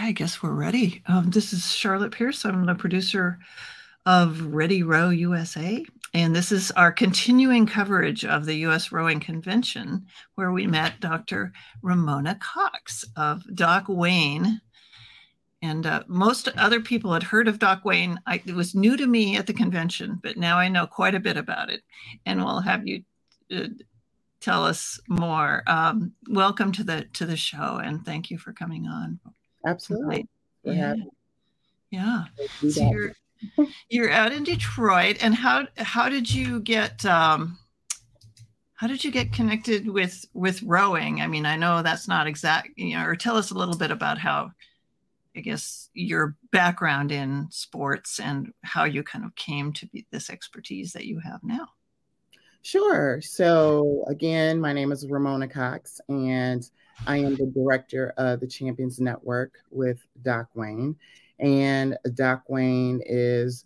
I guess we're ready. Um, this is Charlotte Pierce. I'm the producer of Ready Row USA. And this is our continuing coverage of the U.S. Rowing Convention, where we met Dr. Ramona Cox of Doc Wayne. And uh, most other people had heard of Doc Wayne. I, it was new to me at the convention, but now I know quite a bit about it. And we'll have you uh, tell us more. Um, welcome to the to the show, and thank you for coming on. Absolutely. Yeah. Yeah. So you're, you're out in Detroit, and how how did you get um, how did you get connected with with rowing? I mean, I know that's not exact, you know, or tell us a little bit about how I guess your background in sports and how you kind of came to be this expertise that you have now. Sure. So again, my name is Ramona Cox, and I am the director of the Champions Network with Doc Wayne. And Doc Wayne is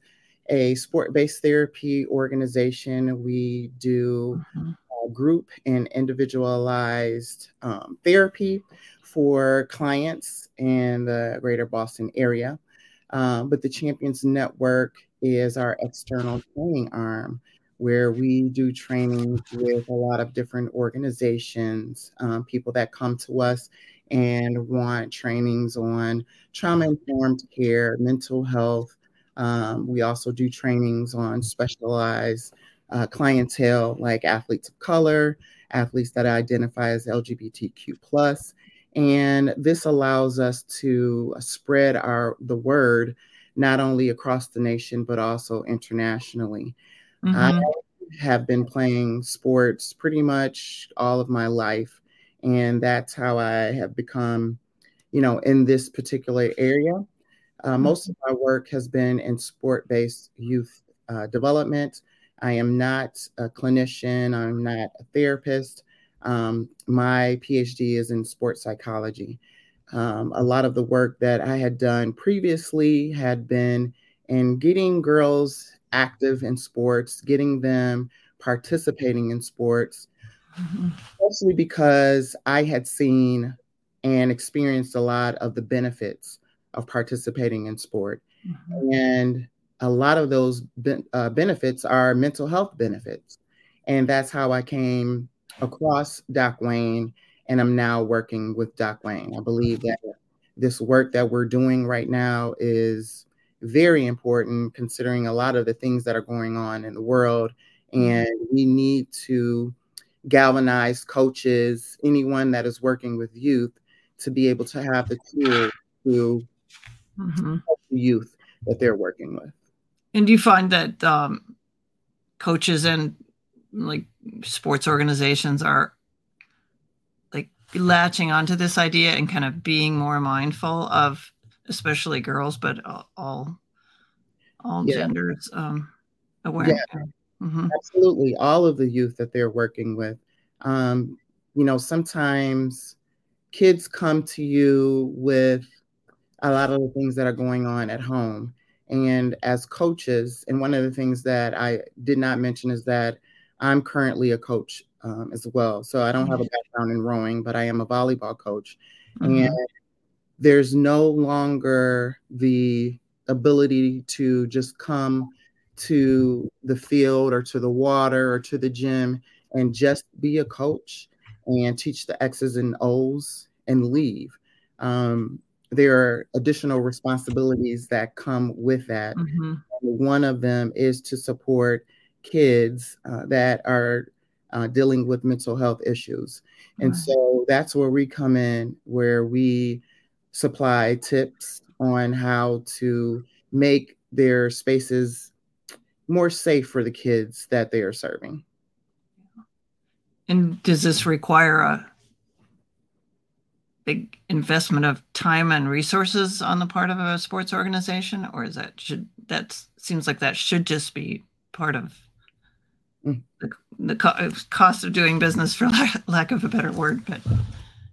a sport based therapy organization. We do mm-hmm. group and individualized um, therapy for clients in the greater Boston area. Um, but the Champions Network is our external training arm where we do training with a lot of different organizations, um, people that come to us and want trainings on trauma informed care, mental health. Um, we also do trainings on specialized uh, clientele like athletes of color, athletes that identify as LGBTQ plus, and this allows us to spread our the word not only across the nation but also internationally. Mm-hmm. I have been playing sports pretty much all of my life. And that's how I have become, you know, in this particular area. Uh, mm-hmm. most of my work has been in sport based youth uh, development. I am not a clinician, I'm not a therapist. Um, my PhD is in sports psychology. Um, a lot of the work that I had done previously had been in getting girls active in sports, getting them participating in sports, mm-hmm. especially because I had seen and experienced a lot of the benefits of participating in sport. Mm-hmm. And a lot of those be- uh, benefits are mental health benefits. And that's how I came across Doc Wayne, and I'm now working with Doc Wayne. I believe that this work that we're doing right now is very important considering a lot of the things that are going on in the world. Mm-hmm. And we need to galvanize coaches, anyone that is working with youth, to be able to have the tools to mm-hmm. the youth that they're working with. And do you find that um, coaches and like sports organizations are like latching onto this idea and kind of being more mindful of especially girls, but all all yeah. genders um, aware. Yeah. Mm-hmm. Absolutely, all of the youth that they're working with. Um, you know, sometimes kids come to you with a lot of the things that are going on at home. And as coaches, and one of the things that I did not mention is that I'm currently a coach um, as well. So I don't have a mm-hmm. background in rowing, but I am a volleyball coach. Mm-hmm. And there's no longer the ability to just come to the field or to the water or to the gym and just be a coach and teach the X's and O's and leave. Um, there are additional responsibilities that come with that. Mm-hmm. One of them is to support kids uh, that are uh, dealing with mental health issues. And so that's where we come in, where we supply tips on how to make their spaces more safe for the kids that they are serving. And does this require a big investment of time and resources on the part of a sports organization, or is that should that seems like that should just be part of mm. the, the co- cost of doing business, for lack of a better word? But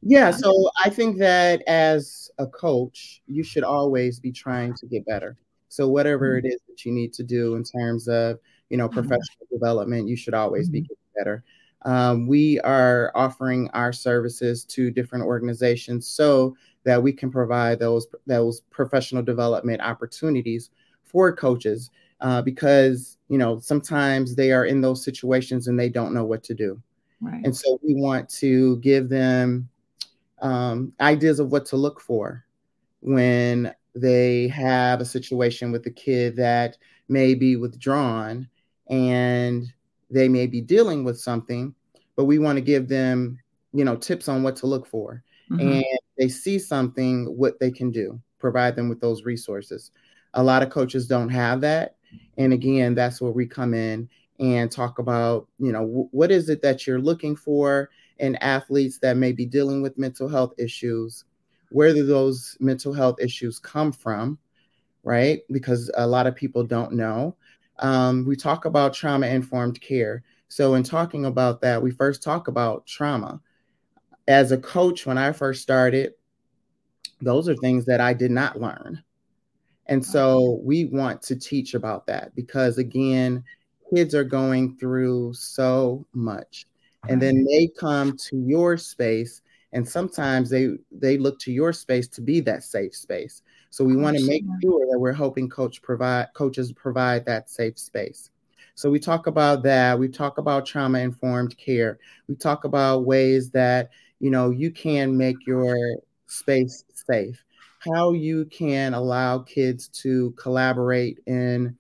yeah, so I think that as a coach, you should always be trying to get better. So whatever mm-hmm. it is that you need to do in terms of you know mm-hmm. professional mm-hmm. development, you should always be mm-hmm. getting better. Um, we are offering our services to different organizations so that we can provide those those professional development opportunities for coaches uh, because you know sometimes they are in those situations and they don't know what to do right. and so we want to give them um, ideas of what to look for when they have a situation with a kid that may be withdrawn and they may be dealing with something but we want to give them you know tips on what to look for. Mm-hmm. and they see something what they can do provide them with those resources. A lot of coaches don't have that. And again that's where we come in and talk about you know w- what is it that you're looking for in athletes that may be dealing with mental health issues where do those mental health issues come from right? Because a lot of people don't know. Um, we talk about trauma informed care. So in talking about that we first talk about trauma. As a coach when i first started those are things that i did not learn. And so we want to teach about that because, again, kids are going through so much. And then mm-hmm. they come to your space and sometimes they they look to your space to be that safe space. So we want to make sure that we're helping coach provide coaches provide that safe space. So we talk about that. We talk about trauma informed care. We talk about ways that you know you can make your space safe how you can allow kids to collaborate in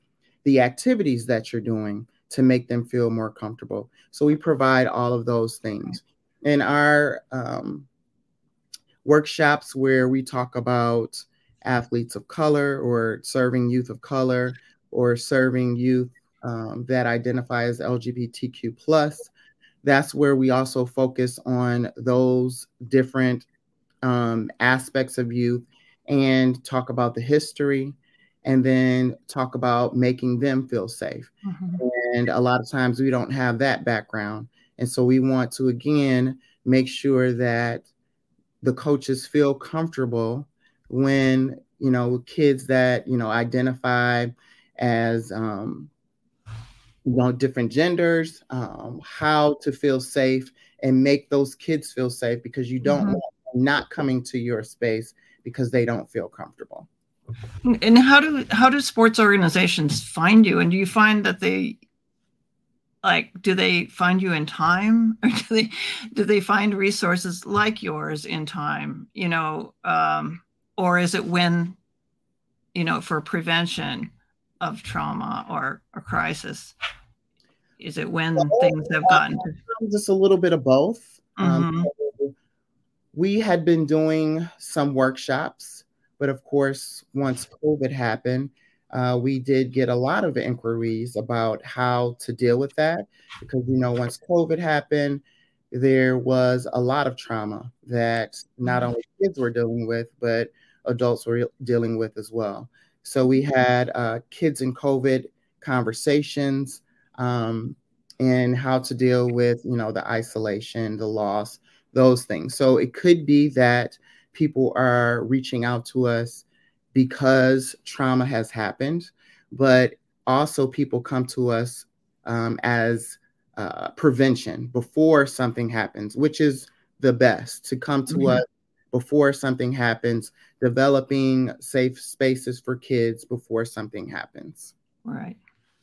the activities that you're doing to make them feel more comfortable. So we provide all of those things. In our um, workshops where we talk about athletes of color or serving youth of color or serving youth um, that identify as LGBTQ plus, that's where we also focus on those different um, aspects of youth and talk about the history and then talk about making them feel safe. Mm-hmm. And a lot of times we don't have that background. And so we want to, again, make sure that the coaches feel comfortable when, you know, kids that, you know, identify as, um, you know, different genders, um, how to feel safe and make those kids feel safe because you don't mm-hmm. want not coming to your space because they don't feel comfortable. And how do how do sports organizations find you? And do you find that they like do they find you in time or do they do they find resources like yours in time you know um, or is it when you know for prevention of trauma or a crisis is it when well, things have gotten just a little bit of both um, mm-hmm. um, we had been doing some workshops, but of course, once COVID happened, uh, we did get a lot of inquiries about how to deal with that because you know once COVID happened, there was a lot of trauma that not only kids were dealing with, but adults were dealing with as well. So we had uh, kids in COVID conversations um, and how to deal with you know the isolation, the loss, those things. So it could be that people are reaching out to us because trauma has happened, but also people come to us um, as uh, prevention before something happens, which is the best to come to mm-hmm. us before something happens, developing safe spaces for kids before something happens. Right.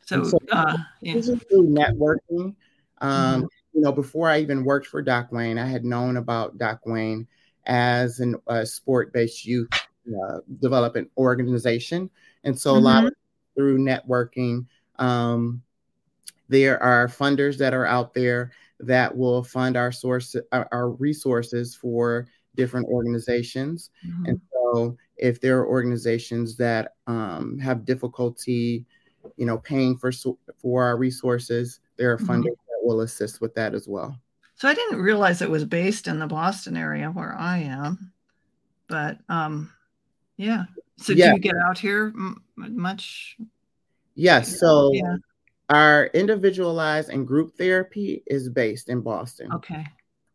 So, so uh, yeah. through networking. Um, mm-hmm you know, before I even worked for Doc Wayne, I had known about Doc Wayne as a uh, sport-based youth uh, development organization, and so mm-hmm. a lot of, mm-hmm. through networking. Um, there are funders that are out there that will fund our source our, our resources for different organizations, mm-hmm. and so if there are organizations that um, have difficulty, you know, paying for for our resources, there are mm-hmm. funders will assist with that as well. So I didn't realize it was based in the Boston area where I am, but um, yeah. So yeah. do you get out here m- much? Yes. So yeah. our individualized and group therapy is based in Boston. Okay.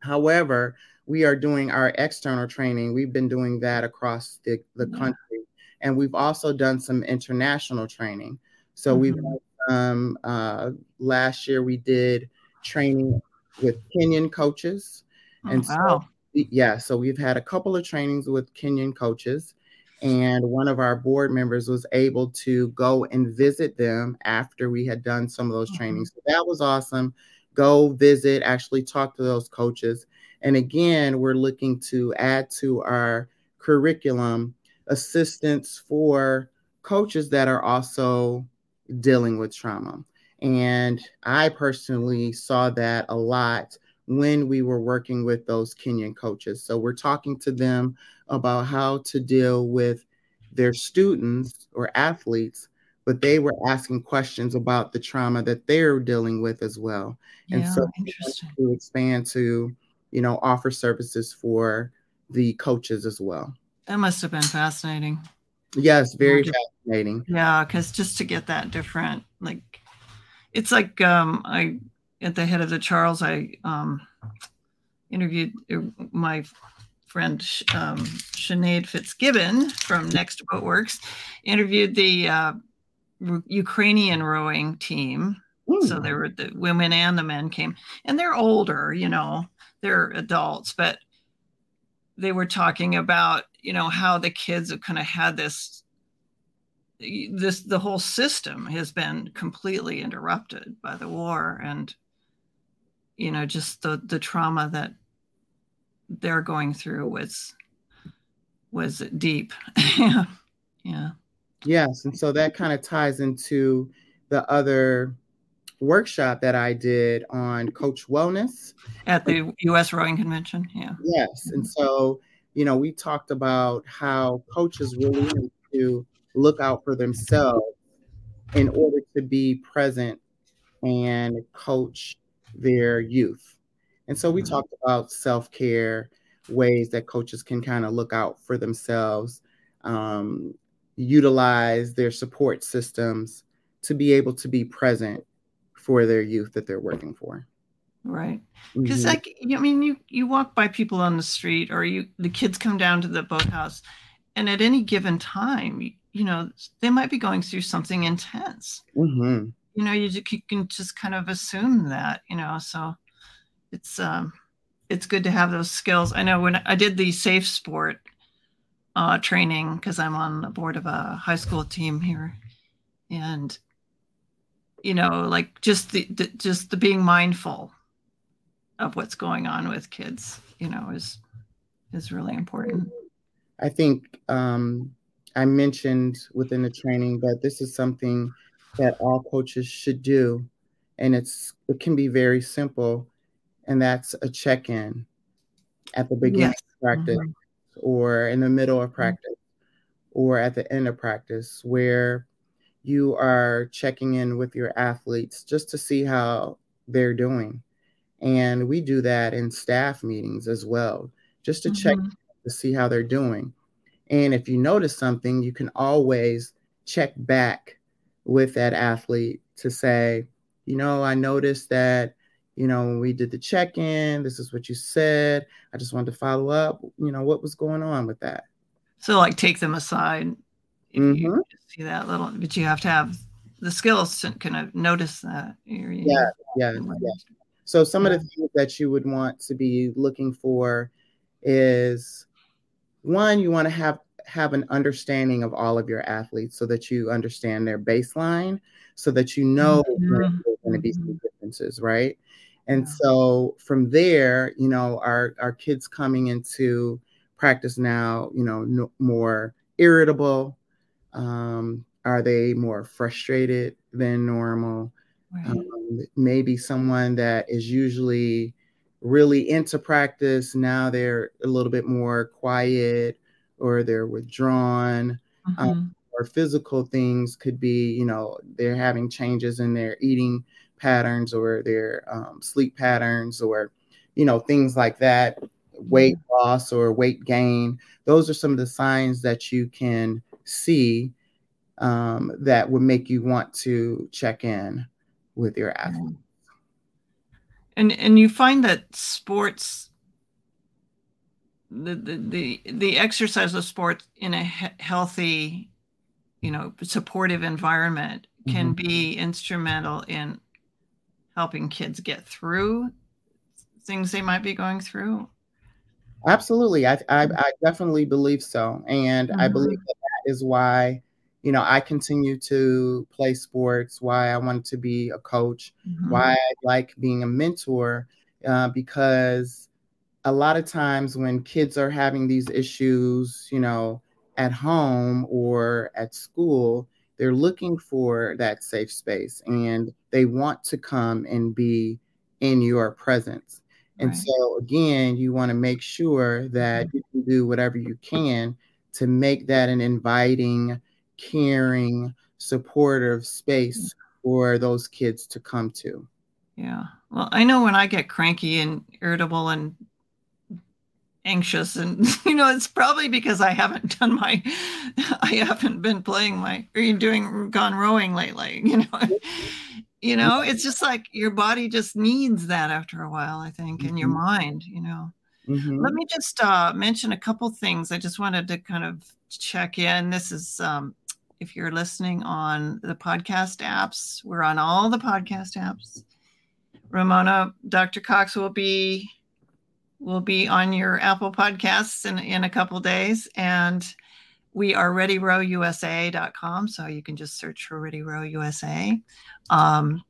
However, we are doing our external training. We've been doing that across the, the yeah. country, and we've also done some international training. So mm-hmm. we've um, uh, last year we did training with Kenyan coaches. Oh, and so, yeah, so we've had a couple of trainings with Kenyan coaches, and one of our board members was able to go and visit them after we had done some of those mm-hmm. trainings. So that was awesome. Go visit, actually talk to those coaches. And again, we're looking to add to our curriculum assistance for coaches that are also dealing with trauma. And I personally saw that a lot when we were working with those Kenyan coaches. So we're talking to them about how to deal with their students or athletes, but they were asking questions about the trauma that they're dealing with as well. Yeah, and so to expand to, you know, offer services for the coaches as well. That must have been fascinating. Yes, very fascinating. Yeah, because just to get that different, like, it's like um, I at the head of the Charles, I um, interviewed uh, my friend um, Sinead Fitzgibbon from Next Boatworks, interviewed the uh, Ukrainian rowing team. Ooh. So there were the women and the men came, and they're older, you know, they're adults, but they were talking about, you know, how the kids have kind of had this this the whole system has been completely interrupted by the war and you know just the the trauma that they're going through was was deep. Yeah. Yeah. Yes and so that kind of ties into the other workshop that i did on coach wellness. At the us rowing convention yeah. Yes and mm-hmm. so you know we talked about how coaches really need to look out for themselves in order to be present and coach their youth. And so we mm-hmm. talked about self care, ways that coaches can kind of look out for themselves, um, utilize their support systems to be able to be present for their youth that they're working for. Right. Because mm-hmm. like I mean you you walk by people on the street or you the kids come down to the boathouse and at any given time you, know they might be going through something intense. Mm-hmm. You know you, you can just kind of assume that you know so it's um it's good to have those skills. I know when i did the safe sport uh, training because i'm on the board of a high school team here. And you know like just the, the just the being mindful of what's going on with kids you know is is really important i think um i mentioned within the training that this is something that all coaches should do. And it's it can be very simple, and that's a check-in at the beginning yes. of practice mm-hmm. or in the middle of mm-hmm. practice mm-hmm. or at the end of practice where you are checking in with your athletes just to see how they're doing. And we do that in staff meetings as well, just to mm-hmm. check to see how they're doing. And if you notice something, you can always check back with that athlete to say, you know, I noticed that, you know, when we did the check in, this is what you said. I just wanted to follow up. You know, what was going on with that? So, like, take them aside if mm-hmm. you see that little, but you have to have the skills to kind of notice that. yeah, yeah, yeah. So, some yeah. of the things that you would want to be looking for is one, you want to have have an understanding of all of your athletes so that you understand their baseline so that you know mm-hmm. there's going to be some differences right and yeah. so from there you know our our kids coming into practice now you know no, more irritable um, are they more frustrated than normal right. um, maybe someone that is usually really into practice now they're a little bit more quiet or they're withdrawn. Um, mm-hmm. Um, or physical things could be, you know, they're having changes in their eating patterns or their um, sleep patterns or, you know, things like that, weight loss or weight gain. Those are some of the signs that you can see um, that would make you want to check in with your athlete. And and you find that sports the, the the the exercise of sports in a he- healthy you know supportive environment can mm-hmm. be instrumental in helping kids get through things they might be going through Absolutely. I, I, I definitely believe so. And mm-hmm. I believe that, that is why, you know, I continue to play sports, why I want to be a coach, mm-hmm. why I like being a mentor, uh, because a lot of times when kids are having these issues, you know, at home or at school, they're looking for that safe space and they want to come and be in your presence. And right. so, again, you want to make sure that mm-hmm. you can do whatever you can to make that an inviting, caring, supportive space for those kids to come to. Yeah. Well, I know when I get cranky and irritable and anxious and you know it's probably because i haven't done my i haven't been playing my or doing gone rowing lately you know you know it's just like your body just needs that after a while i think and your mm-hmm. mind you know mm-hmm. let me just uh, mention a couple things i just wanted to kind of check in this is um, if you're listening on the podcast apps we're on all the podcast apps ramona dr cox will be will be on your Apple Podcasts in, in a couple days. And we are readyrowusa.com. So you can just search for Ready Row USA. Um,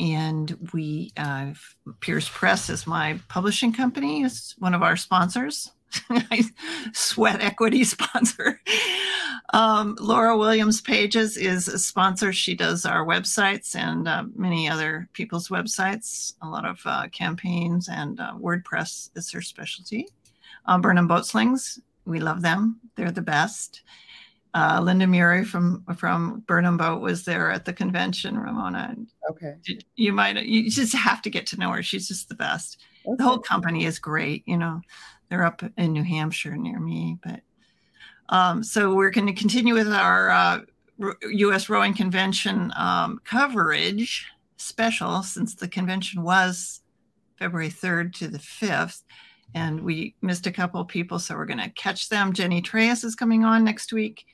and we, uh, Pierce Press is my publishing company, it's one of our sponsors. sweat equity sponsor. Um, Laura Williams Pages is a sponsor. She does our websites and uh, many other people's websites, a lot of uh, campaigns, and uh, WordPress is her specialty. Uh, Burnham Boatslings, we love them. They're the best. Uh, Linda Murray from from Burnham Boat was there at the convention, Ramona. Okay. You might you just have to get to know her. She's just the best. Okay. The whole company is great. You know, they're up in New Hampshire near me, but um, so we're going to continue with our uh, U.S. Rowing Convention um, coverage special since the convention was February 3rd to the 5th. And we missed a couple people, so we're going to catch them. Jenny Treyas is coming on next week.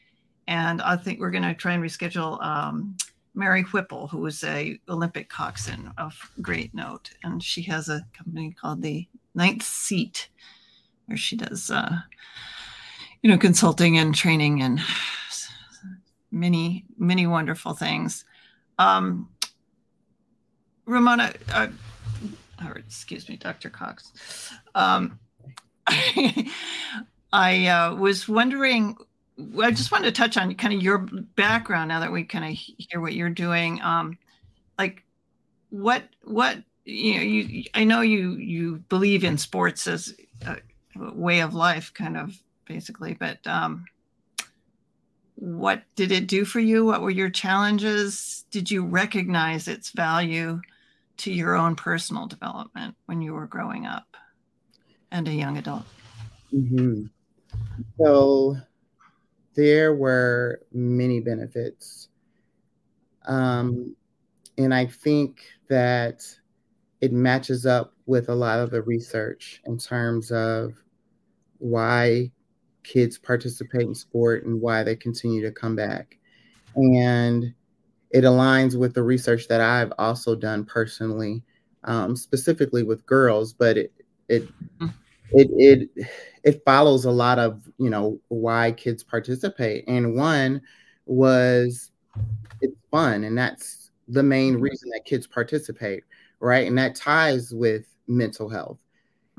And I think we're going to try and reschedule um, Mary Whipple, who is a Olympic coxswain of great note. And she has a company called the Ninth Seat where she does, uh, you know, consulting and training and many, many wonderful things. Um, Ramona, uh, or excuse me, Dr. Cox. Um, I uh, was wondering, I just wanted to touch on kind of your background now that we kind of hear what you're doing. Um, like, what, what, you know, you, I know you, you believe in sports as uh, way of life, kind of basically. But um, what did it do for you? What were your challenges? Did you recognize its value to your own personal development when you were growing up and a young adult? Mm-hmm. So there were many benefits. Um, and I think that it matches up with a lot of the research in terms of why kids participate in sport and why they continue to come back. And it aligns with the research that I've also done personally, um, specifically with girls, but it it mm. it it it follows a lot of you know why kids participate. And one was it's fun, and that's the main mm-hmm. reason that kids participate, right? And that ties with mental health.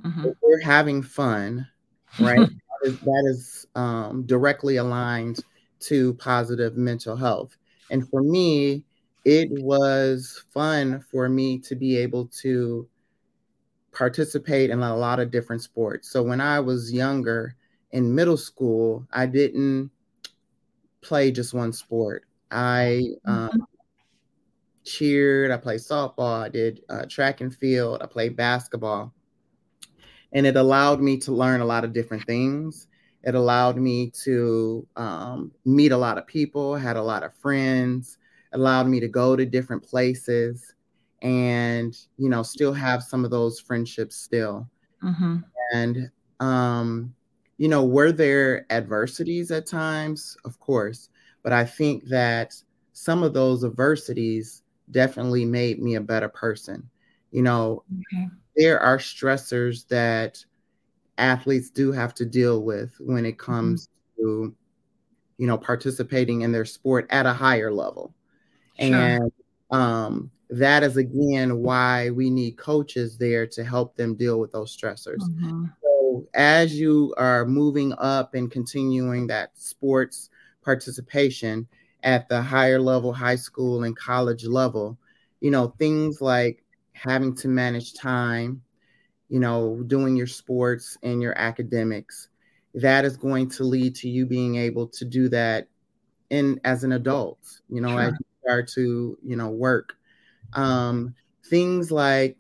Mm-hmm. If we're having fun, right? that is, that is um, directly aligned to positive mental health. And for me, it was fun for me to be able to participate in a lot of different sports. So when I was younger in middle school, I didn't play just one sport. I um, mm-hmm. cheered, I played softball, I did uh, track and field, I played basketball and it allowed me to learn a lot of different things. It allowed me to um, meet a lot of people, had a lot of friends, allowed me to go to different places and, you know, still have some of those friendships still. Mm-hmm. And, um, you know, were there adversities at times? Of course. But I think that some of those adversities definitely made me a better person. You know, okay there are stressors that athletes do have to deal with when it comes mm-hmm. to you know participating in their sport at a higher level sure. and um, that is again why we need coaches there to help them deal with those stressors mm-hmm. so as you are moving up and continuing that sports participation at the higher level high school and college level you know things like having to manage time you know, doing your sports and your academics, that is going to lead to you being able to do that in as an adult, you know, sure. as you start to, you know, work. Um, things like,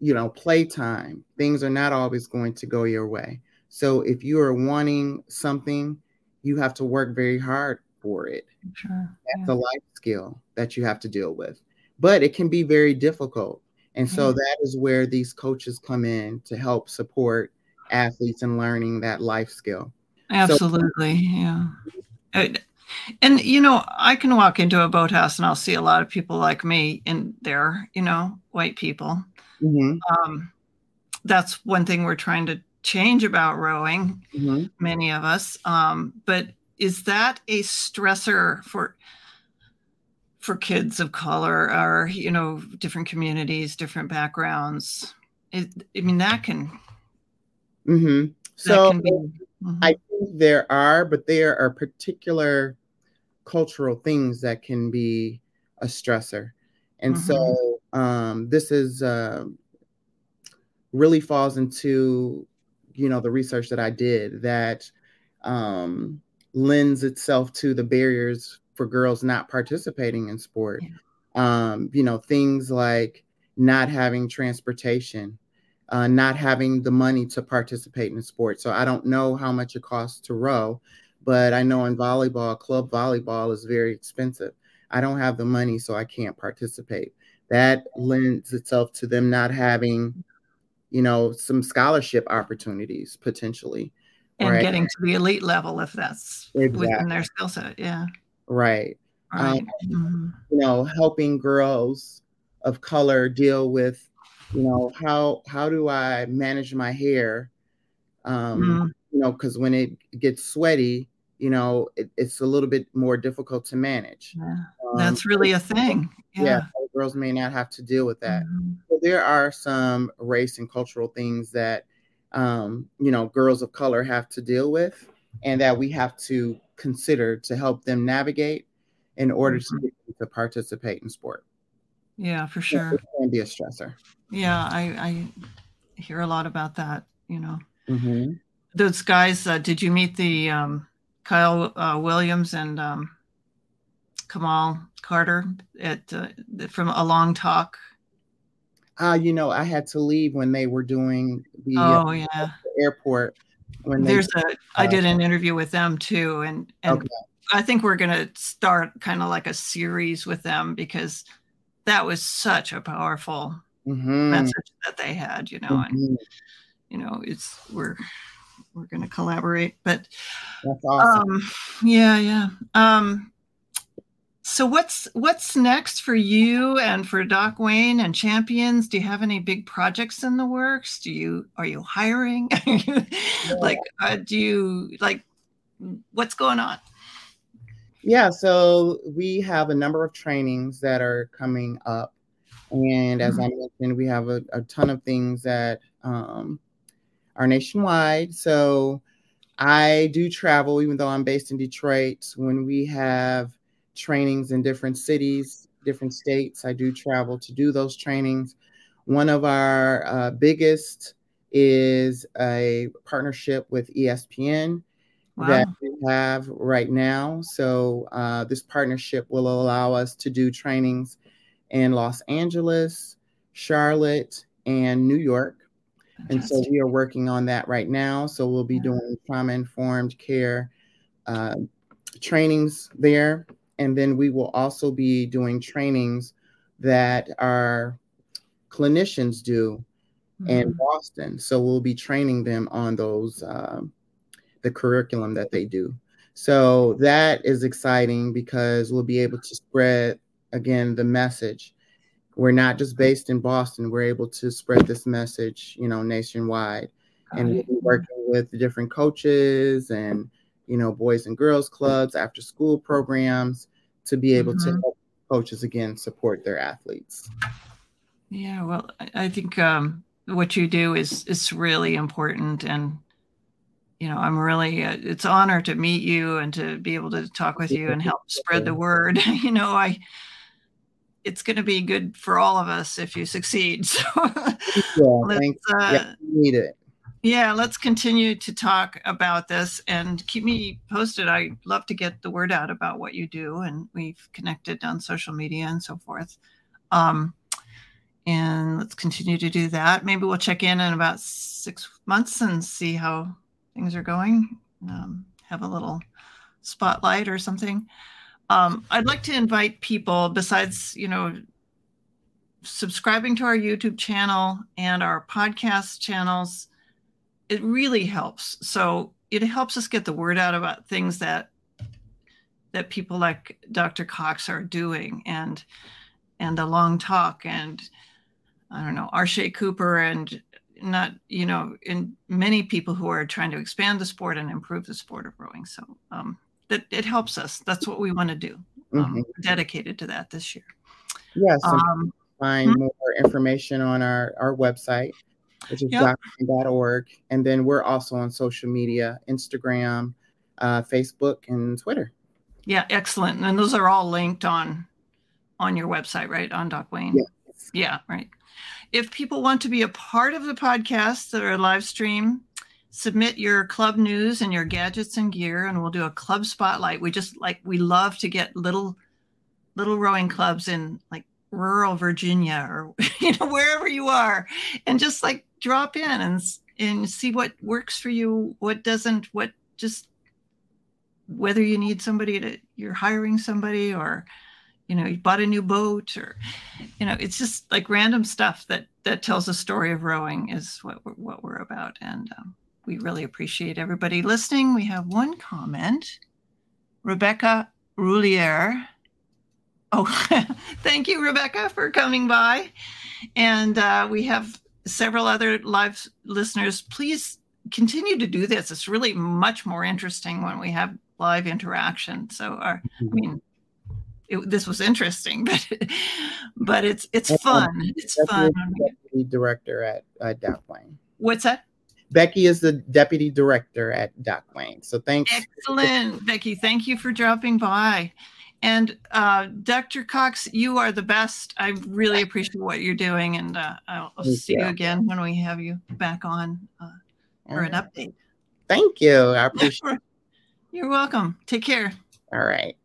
you know, playtime, things are not always going to go your way. So if you are wanting something, you have to work very hard for it. Sure. That's yeah. a life skill that you have to deal with. But it can be very difficult and so that is where these coaches come in to help support athletes in learning that life skill. Absolutely. So, yeah. Uh, and, you know, I can walk into a boathouse and I'll see a lot of people like me in there, you know, white people. Mm-hmm. Um, that's one thing we're trying to change about rowing, mm-hmm. many of us. Um, but is that a stressor for for kids of color or you know different communities different backgrounds it, i mean that can mm-hmm. so that can be, mm-hmm. i think there are but there are particular cultural things that can be a stressor and mm-hmm. so um, this is uh, really falls into you know the research that i did that um, lends itself to the barriers for girls not participating in sport. Yeah. Um, you know, things like not having transportation, uh, not having the money to participate in sport. So I don't know how much it costs to row, but I know in volleyball, club volleyball is very expensive. I don't have the money, so I can't participate. That lends itself to them not having, you know, some scholarship opportunities potentially. And right? getting to the elite level if that's exactly. within their skill set. Yeah. Right. right. Um, mm-hmm. You know, helping girls of color deal with, you know, how how do I manage my hair? Um, mm-hmm. You know, because when it gets sweaty, you know, it, it's a little bit more difficult to manage. Yeah. Um, That's really a thing. Yeah. yeah. girls may not have to deal with that. Mm-hmm. So there are some race and cultural things that, um, you know, girls of color have to deal with, and that we have to consider to help them navigate in order mm-hmm. to, to participate in sport. Yeah, for sure. It can be a stressor. Yeah, I, I hear a lot about that. You know, mm-hmm. those guys. Uh, did you meet the um, Kyle uh, Williams and um, Kamal Carter at uh, from a long talk? Uh, you know, I had to leave when they were doing the oh yeah airport when there's a I did an interview with them too, and and okay. I think we're gonna start kind of like a series with them because that was such a powerful mm-hmm. message that they had, you know, mm-hmm. and you know, it's we're we're gonna collaborate, but that's awesome. Um, yeah, yeah. Um, so what's what's next for you and for Doc Wayne and Champions? Do you have any big projects in the works? Do you are you hiring? yeah. Like, uh, do you like what's going on? Yeah, so we have a number of trainings that are coming up, and as mm-hmm. I mentioned, we have a, a ton of things that um, are nationwide. So I do travel, even though I'm based in Detroit. When we have trainings in different cities, different states. I do travel to do those trainings. One of our uh, biggest is a partnership with ESPN wow. that we have right now. So, uh, this partnership will allow us to do trainings in Los Angeles, Charlotte, and New York. Fantastic. And so, we are working on that right now. So, we'll be doing trauma informed care uh, trainings there and then we will also be doing trainings that our clinicians do mm-hmm. in Boston. So we'll be training them on those, um, the curriculum that they do. So that is exciting because we'll be able to spread again the message. We're not just based in Boston, we're able to spread this message, you know, nationwide. and we'll be working with different coaches and you know boys and girls clubs, after school programs to be able mm-hmm. to help coaches again support their athletes. Yeah, well, I think um, what you do is is really important, and you know, I'm really uh, it's an honor to meet you and to be able to talk with you and help spread the word. you know, I it's going to be good for all of us if you succeed. So yeah, thanks. Uh, yeah, need it. Yeah, let's continue to talk about this and keep me posted. I love to get the word out about what you do, and we've connected on social media and so forth. Um, and let's continue to do that. Maybe we'll check in in about six months and see how things are going. Um, have a little spotlight or something. Um, I'd like to invite people, besides you know, subscribing to our YouTube channel and our podcast channels. It really helps. So it helps us get the word out about things that that people like Dr. Cox are doing, and and the long talk and I don't know, Arshay Cooper and not, you know, in many people who are trying to expand the sport and improve the sport of rowing. So um, that it helps us. That's what we want to do. Um, mm-hmm. dedicated to that this year. Yes. Um, find hmm more information on our, our website, which is yep. .org. And then we're also on social media, Instagram, uh, Facebook, and Twitter. Yeah, excellent. And those are all linked on on your website, right? On Doc Wayne. Yes. Yeah, right. If people want to be a part of the podcast or a live stream, submit your club news and your gadgets and gear, and we'll do a club spotlight. We just like we love to get little little rowing clubs in like rural Virginia or you know wherever you are, and just like drop in and and see what works for you, what doesn't, what just whether you need somebody to you're hiring somebody or you know you bought a new boat or you know it's just like random stuff that that tells a story of rowing is what we're, what we're about. And um, we really appreciate everybody listening. We have one comment. Rebecca roulier. Oh thank you rebecca for coming by. And uh, we have several other live listeners please continue to do this it's really much more interesting when we have live interaction so our, i mean it, this was interesting, but but it's it's fun. It's fun. Deputy director at uh, Doc Wayne. What's that? Becky is the deputy director at Doc Wayne. So thanks. Excellent, Becky. Thank you for dropping by. And uh, Dr. Cox, you are the best. I really appreciate what you're doing, and uh, I'll, I'll see you. you again when we have you back on uh, for an update. Thank you. I appreciate. You're welcome. Take care. All right.